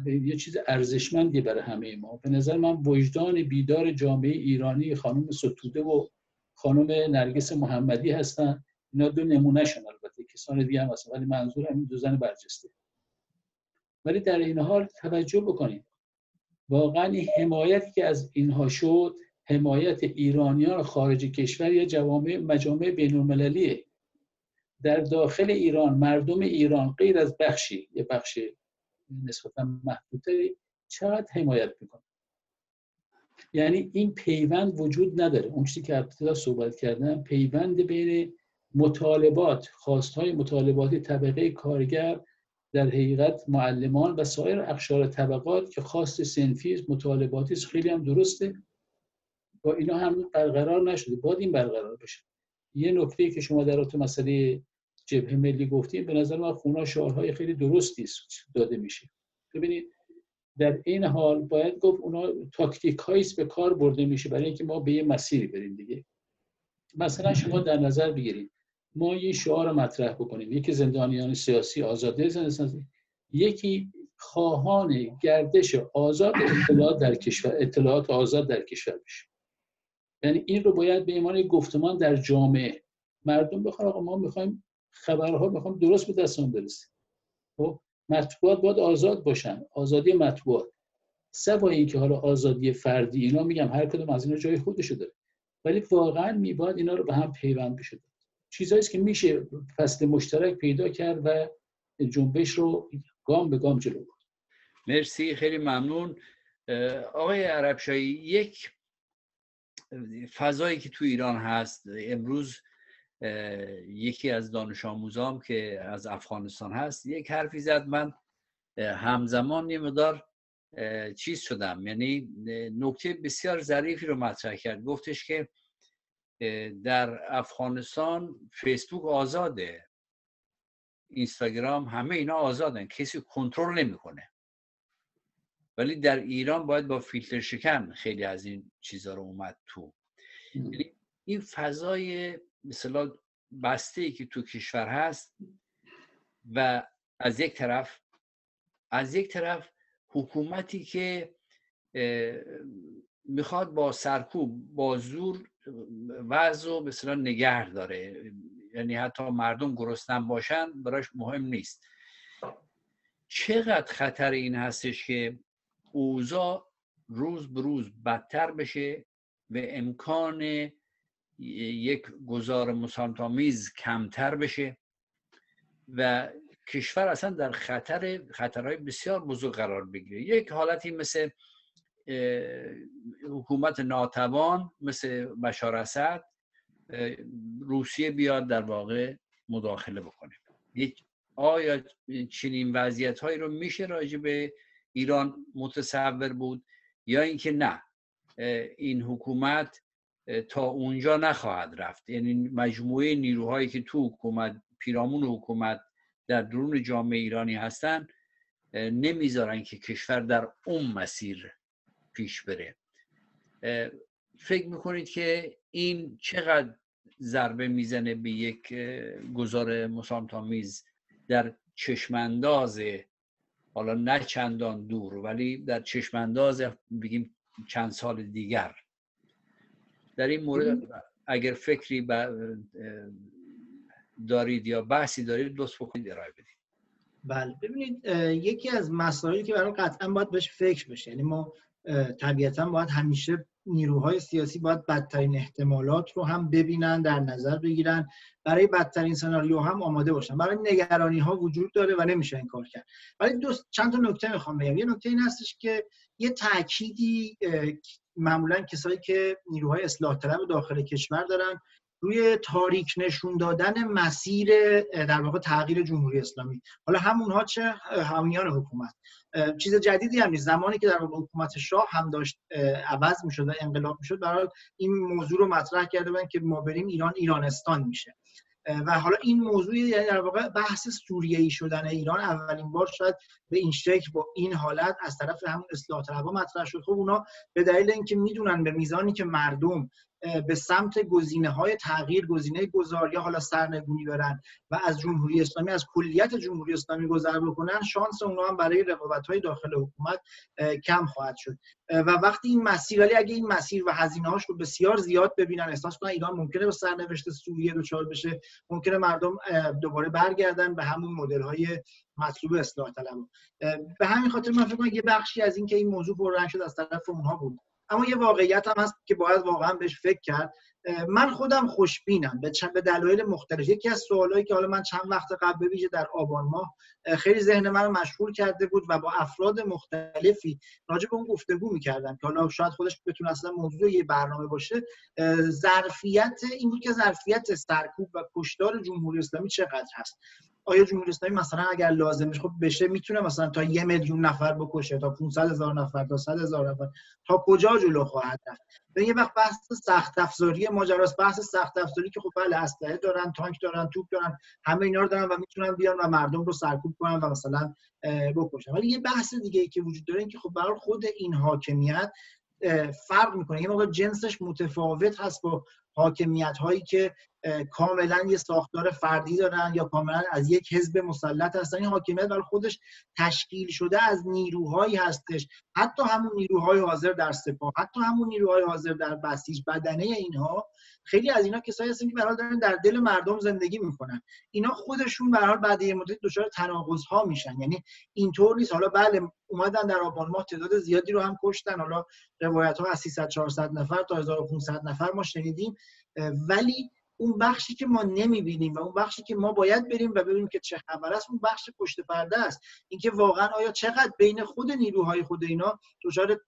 یه چیز ارزشمندی برای همه ما. به نظر من وجدان بیدار جامعه ایرانی خانم ستوده و خانم نرگس محمدی هستن. اینا دو نمونهشون البته. کسان دیگه هم هستن ولی منظور همین دو زن برجسته. ولی در این حال توجه بکنید. واقعا حمایتی که از اینها شد حمایت ایرانیان خارج کشور یا جوامع مجامع بین المللیه در داخل ایران مردم ایران غیر از بخشی یه بخش نسبتا محدوده چقدر حمایت می‌کنه؟ یعنی این پیوند وجود نداره. اون چیزی که ابتدا صحبت کردم پیوند بین مطالبات خواستهای مطالباتی طبقه کارگر در حقیقت معلمان و سایر اقشار طبقات که خواست سنفی مطالباتی خیلی هم درسته. با اینا هم برقرار نشده. باید این برقرار بشه. یه نکته که شما در مسئله جبهه ملی گفتیم به نظر من خونا شعارهای خیلی درستی داده میشه. ببینید در این حال باید گفت اونا تاکتیک هاییست به کار برده میشه برای اینکه ما به یه مسیری بریم دیگه. مثلا شما در نظر بگیرید ما یه شعار مطرح بکنیم. یکی زندانیان سیاسی آزاده زندگی یکی خواهان گردش آزاد اطلاعات در کشور اطلاعات آزاد در کشور بشه. یعنی این رو باید به ایمان گفتمان در جامعه مردم بخوان آقا ما می‌خوایم خبرها می‌خوام درست به دستمون برسه. خب مطبوعات باید آزاد باشن. آزادی مطبوعات. سوای اینکه حالا آزادی فردی اینا میگم هر کدوم از اینا جای خودشو داره. ولی واقعا میباید اینا رو به هم پیوند بشه. چیزایی که میشه فصل مشترک پیدا کرد و جنبش رو گام به گام جلو برد. مرسی خیلی ممنون. آقای عربشایی یک فضایی که تو ایران هست امروز یکی از دانش آموزام که از افغانستان هست یک حرفی زد من همزمان یه مدار چیز شدم. یعنی نکته بسیار ظریفی رو مطرح کرد. گفتش که در افغانستان فیسبوک آزاده. اینستاگرام همه اینا آزادن. کسی کنترل نمی‌کنه. ولی در ایران باید با فیلتر شکن خیلی از این چیزها رو اومد تو. یعنی این فضای مثلا بسته ای که تو کشور هست و از یک طرف از یک طرف حکومتی که می‌خواد با سرکوب با زور وضع و مثلا نگه داره. یعنی حتی مردم گرسنن باشن براش مهم نیست. چقدر خطر این هستش که اوضاع روز به روز بدتر بشه و امکان یک گذار مسامتامیز کمتر بشه و کشور اصلا در خطر خطرهای بسیار بزرگ قرار بگیره. یک حالتی مثل حکومت ناتوان مثل بشار اسد روسیه بیاد در واقع مداخله بکنه. یک آیا چنین وضعیت هایی رو میشه راجع به ایران متصور بود یا اینکه نه؟ این حکومت تا اونجا نخواهد رفت. یعنی مجموعه نیروهایی که تو حکومت پیرامون حکومت در درون جامعه ایرانی هستن نمی‌ذارن که کشور در اون مسیر پیش بره. فکر می‌کنید که این چقدر ضربه می‌زنه به یک گذار مسامتامیز در چشمانداز حالا نه چندان دور ولی در چشمانداز بگیم چند سال دیگر. در این مورد اگر فکری دارید یا بحثی دارید لطف بکنید ارائه بدید. بله. ببینید یکی از مسائلی که برای قطعا باید بهش فکر بشه یعنی ما طبیعتا باید همیشه نیروهای سیاسی باید بدترین احتمالات رو هم ببینن در نظر بگیرن برای بدترین سناریو هم آماده باشن. برای نگرانی ها وجود داره و نمیشه این کار کرد. ولی دو چند تا نکته می‌خوام بگم. یه نکته این هستش که یه تأکیدی معمولا کسایی که نیروهای اصلاح طلب داخل کشور دارن روی تاریک نشون دادن مسیر در واقع تغییر جمهوری اسلامی. حالا همونها چه همیان حکومت. چیز جدیدی هم نیست. زمانی که در واقع حکومت شاه هم داشت عوض می‌شد و انقلاب می‌شد برای این موضوع رو مطرح کرده بودن که ما بریم ایران ایرانستان میشه. و حالا این موضوع یعنی در واقع بحث سوریه‌ای شدن ایران اولین بار شاید به این شکل با این حالت از طرف همون اصلاح طلبها مطرح شد. خب اونا به دلیل اینکه می‌دونن به میزانی که مردم به سمت گزینه های تغییر گزینه گذار یا حالا سرنگونی برن و از جمهوری اسلامی از کلیت جمهوری اسلامی گذر بکنن شانس اونا هم برای رقابت های داخل حکومت کم خواهد شد. و وقتی این مسیر ولی اگه این مسیر و هزینه هاش رو بسیار زیاد ببینن احساس کنن ایران ممکنه به سرنوشت سوریه دچار بشه ممکنه مردم دوباره برگردن به همون مدل های مطلوب اصلاح طلب. به همین خاطر من فکر یه بخشی از اینکه این موضوع پررنگ شد از طرف اونها بود. اما یه واقعیت هم هست که باید واقعا بهش فکر کرد. من خودم خوشبینم به به دلایل مختلف. یکی از سوالایی که حالا من چند وقت قبل بویژه در آبان ماه خیلی ذهن من مشغول کرده بود و با افراد مختلفی راجع به اون گفتگو می‌کردم که حالا شاید خودش بتونه اصلا موضوع یه برنامه باشه. ظرفیت این بود که ظرفیت سرکوب و کشتار جمهوری اسلامی چقدر هست. آیا جمهوری اسلامی مثلا اگر لازمش خب بشه می‌تونه مثلا تا یه میلیون نفر بکشه تا 500 هزار نفر تا 100 هزار نفر تا کجا جلو خواهد رفت؟ به یه وقت بحث سخت افزاری ماجراست بحث سخت افزاری که خب بله اسلحه دارن تانک دارن توپ دارن همه اینا رو دارن و می‌تونن بیان و مردم رو سرکوب کنن و مثلا بکشن. ولی یه بحث دیگه ای که وجود داره این که خب برای خود این حاکمیت فرق می‌کنه. یه موقع جنسش متفاوت هست با حاکمیت هایی که کاملا یه ساختار فردی دارن یا کاملا از یک حزب مسلط هستن. این حاکمیت برای خودش تشکیل شده از نیروهایی هستش. حتی همون نیروهای حاضر در سپاه حتی همون نیروهای حاضر در بسیج. بدنه اینها خیلی از اینا کسایی هستن که به دارن در دل مردم زندگی می‌کنن. اینا خودشون به حال بعد یه مدت دچار تناقض ها میشن. یعنی اینطور نیست. حالا بله اومدن در آبان ماه تعداد زیادی رو هم کشتن. حالا روایت ها از 300 400 نفر تا 1500 نفر ما شنیدیم. ولی اون بخشی که ما نمی‌بینیم و اون بخشی که ما باید بریم و ببینیم که چه خبر است اون بخش پشت پرده است. اینکه واقعا آیا چقدر بین خود نیروهای خود اینا دچار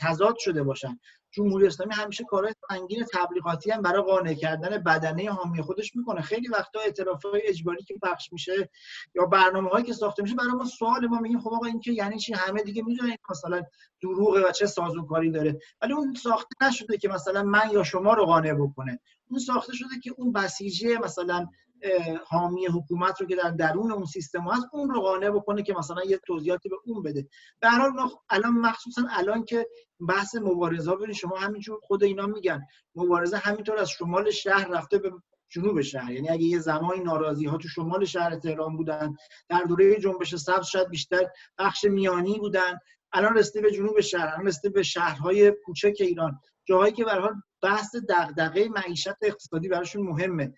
تضاد شده باشن؟ جمهوری اسلامی همیشه کارهای سنگین تبلیغاتی هم برای قانع کردن بدنه حامی خودش می‌کنه. خیلی وقتا اعترافهای اجباری که پخش میشه یا برنامه هایی که ساخته میشه برای ما سوال ما میگیم خب آقا این که یعنی چی؟ همه دیگه می‌دونن مثلا دروغه و چه سازوکاری داره. ولی اون ساخته نشده که مثلا من یا شما رو قانع بکنه. اون ساخته شده که اون بسیجه مثلا حامی حکومت رو که در درون اون سیستم هست اون رو قانع بکنه که مثلا یه توضیحاتی به اون بده. به هر حال الان مخصوصا الان که بحث مبارزه ها شما همینجور خود اینا میگن مبارزه همینطور از شمال شهر رفته به جنوب شهر. یعنی اگه یه زمانی ناراضی ها تو شمال شهر تهران بودن در دوره جنبش سبز شاید بیشتر بخش میانی بودن. الان رسیده به جنوب شهر الان رسیده به شهرهای کوچک ایران. جاهایی که به حال بحث دغدغه معیشت اقتصادی براشون مهمه.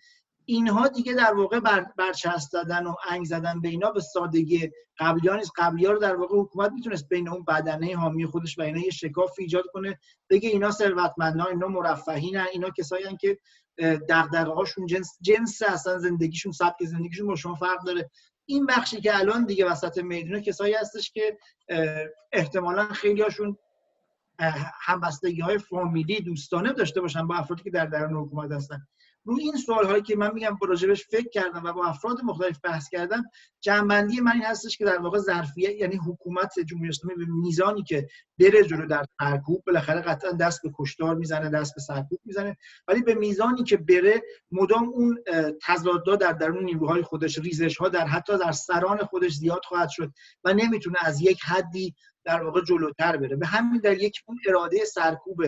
اینها دیگه در واقع بر برچسب زدن و انگ زدن به اینا به سادگی قبلیان نیست. قبلی رو در واقع حکومت می‌تونست بین اون بدنه حامی خودش و اینا یه شکاف ایجاد کنه بگه اینا ثروتمندان اینا مرفهین اینا کسایی که دغدغه هاشون جنس جنس اصلا زندگیشون سبک زندگیشون با شما فرق داره. این بخشی که الان دیگه وسط می‌دونه کسایی هستش که احتمالا خیلی هاشون همبستگی های فامیلی دوستانه داشته باشن با افرادی که در درون حکومت هستن. روی این سوال هایی که من میگم راجبش فکر کردم و با افراد مختلف بحث کردم جنبندی من این هستش که در واقع ظرفیت یعنی حکومت جمهوری اسلامی به میزانی که بره جلو در سرکوب بالاخره قطعا دست به کشتار می‌زنه دست به سرکوب می‌زنه ولی به میزانی که بره مدام اون تضادها در درون نیروهای خودش ریزش ها در حتی در سران خودش زیاد خواهد شد و نمی‌تونه از یک حدی در واقع جلوتر بره. به همین در یک اون اراده سرکوب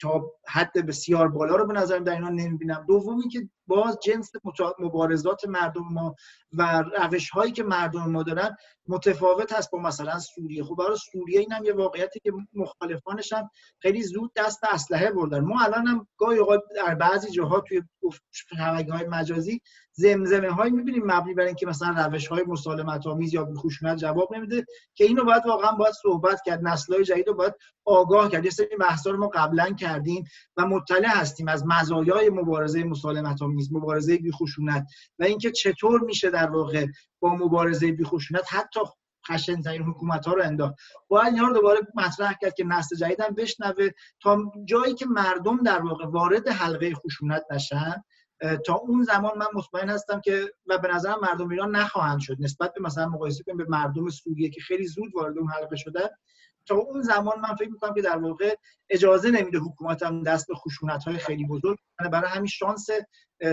تا حد بسیار بالا رو به نظر در اینا نمی‌بینم. دومی که باز جنس مبارزات مردم ما و روش هایی که مردم ما دارن متفاوت هست با مثلا سوریه. خب برای سوریه اینم یه واقعیتی که مخالفانش هم خیلی زود دست اسلحه بردن. ما الان هم گاهی اوقات در بعضی جاها توی های مجازی زمزمه هایی می‌بینیم مبنی بر اینکه مثلا روش های مسالمت آمیز یا خشونت جواب نمیده که اینو باید واقعا باید صحبت کرد های جدید رو باید آگاه کرد. یه سری بحثا رو ما قبلا کردیم و مطلع هستیم از مزایای مبارزه مسالمت آمیز مبارزه بی خشونت و اینکه چطور میشه در واقع با مبارزه بی خشونت حتی خشن ترین حکومت ها رو انداخت. باید اینا رو دوباره مطرح کرد که نسل جدید هم بشنوه تا جایی که مردم در واقع وارد حلقه خشونت نشن تا اون زمان من مطمئن هستم که و به نظرم مردم ایران نخواهند شد. نسبت به مثلا مقایسه کنیم به مردم سوریه که خیلی زود وارد اون حلقه شده تا اون زمان من فکر می‌کنم که در واقع اجازه نمیده حکومت هم دست به خشونت های خیلی بزرگ برای همین شانس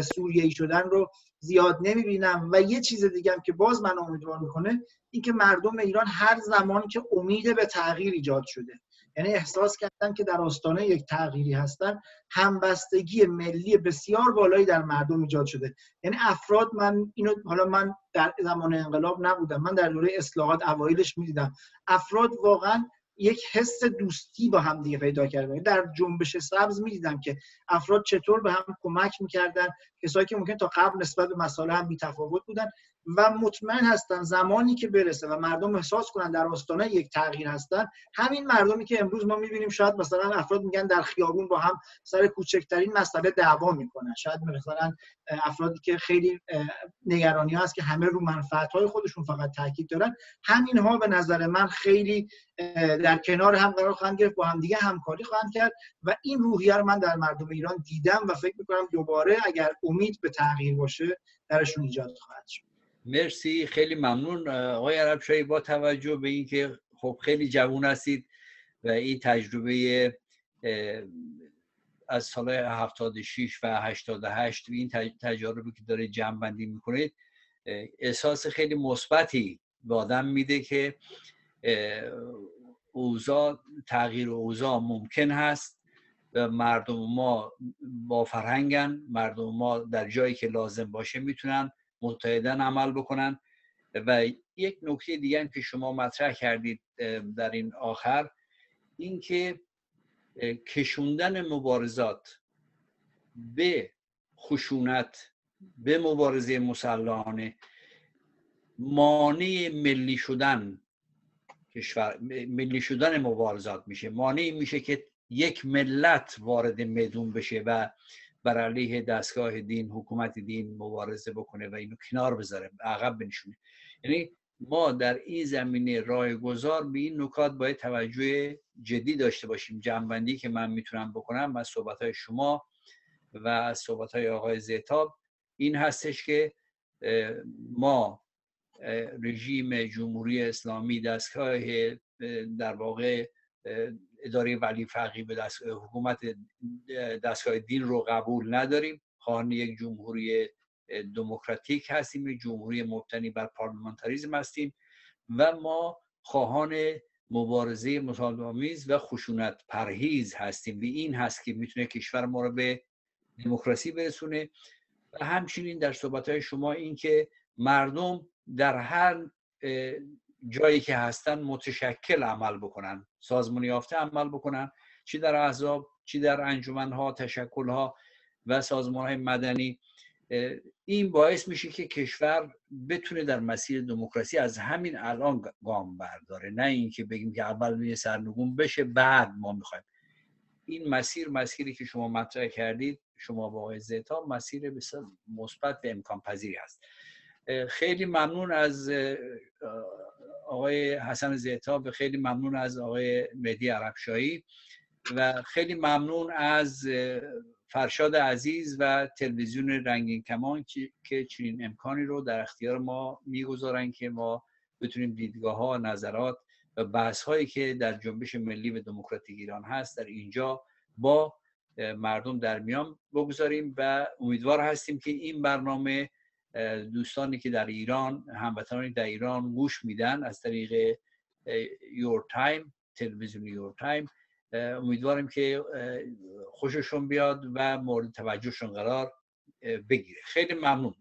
سوریه‌ای شدن رو زیاد نمی‌بینم. و یه چیز دیگه هم که باز من امیدوار می‌کنه اینکه مردم ایران هر زمان که امید به تغییر ایجاد شده یعنی احساس کردن که در آستانه یک تغییری هستن همبستگی ملی بسیار بالایی در مردم ایجاد شده. یعنی افراد من اینو حالا من در زمان انقلاب نبودم من در دوره اصلاحات اوایلش می‌دیدم. افراد واقعا یک حس دوستی با هم دیگه پیدا کردن در جنبش سبز می‌دیدم که افراد چطور به هم کمک می‌کردن. کسایی که ممکن تا قبل نسبت به مسائل هم بی‌تفاوت بودن. و مطمئن هستم زمانی که برسه و مردم احساس کنن در آستانه یک تغییر هستن همین مردمی که امروز ما می‌بینیم شاید مثلا افراد میگن در خیابون با هم سر کوچکترین مسئله دعوا می‌کنن. شاید مثلا افرادی که خیلی نگرانی هست که همه رو منفعت های خودشون فقط تاکید دارن. همین ها به نظر من خیلی در کنار هم قرار خواهند گرفت با هم دیگه همکاری خواهند کرد و این روحیه رو من در مردم ایران دیدم و فکر می‌کنم دوباره اگر امید به تغییر باشه درشون ایجاد خواهد شد. مرسی خیلی ممنون. آقای عرب شایی با توجه به اینکه خب خیلی جوون هستید و این تجربه از سال 76 و 88 و این تجاربی که داره جمع بندی می‌کنید احساس خیلی مثبتی به آدم میده که اوضاع تغییر اوضاع ممکن هست و مردم ما با فرهنگن مردم ما در جایی که لازم باشه می‌تونن متحدن عمل بکنن و یک نکته دیگه هم که شما مطرح کردید در این آخر اینکه کشوندن مبارزات به خشونت به مبارزه مسلحانه مانع ملی شدن کشور ملی شدن مبارزات میشه. مانع میشه که یک ملت وارد میدون بشه و بر علیه دستگاه دین حکومت دین مبارزه بکنه و اینو کنار بذاره عقب بنشونه. یعنی ما در این زمینه راه گذار به این نکات باید توجه جدی داشته باشیم. جنبندی که من می‌تونم بکنم از صحبت های شما و از صحبت های آقای زیتاب این هستش که ما رژیم جمهوری اسلامی دستگاه در واقع اداره ولی فقی به دست حکومت دستگاه دین رو قبول نداریم. خواهان یک جمهوری دموکراتیک هستیم جمهوری مبتنی بر پارلمانتاریزم هستیم و ما خواهان مبارزه مسالمامیز و خشونت پرهیز هستیم. و این هست که می‌تونه کشور ما رو به دموکراسی برسونه. و همچنین در صحبت های شما این که مردم در هر جایی که هستن متشکل عمل بکنن سازمانی یافته عمل بکنن چی در احزاب چی در انجمنها تشکلها و سازمان های مدنی این باعث میشه که کشور بتونه در مسیر دموکراسی از همین الان گام برداره. نه اینکه بگیم که اول یه سرنگون بشه بعد ما می‌خوایم. این مسیر مسیری که شما مطرح کردید شما با آقای زیتا مسیر بسیار مثبت و امکان پذیری هست خیلی ممنون از آقای حسن زیتا و خیلی ممنون از آقای مهدی عربشایی و خیلی ممنون از فرشاد عزیز و تلویزیون رنگین کمان که چنین امکانی رو در اختیار ما می‌گذارن که ما بتونیم دیدگاه ها نظرات و بحث هایی که در جنبش ملی و دموکراتیک ایران هست در اینجا با مردم در میان بگذاریم و امیدوار هستیم که این برنامه دوستانی که در ایران هموطنانی در ایران گوش میدن از طریق Your Time تلویزیون Your Time امیدواریم که خوششون بیاد و مورد توجهشون قرار بگیره. خیلی ممنون.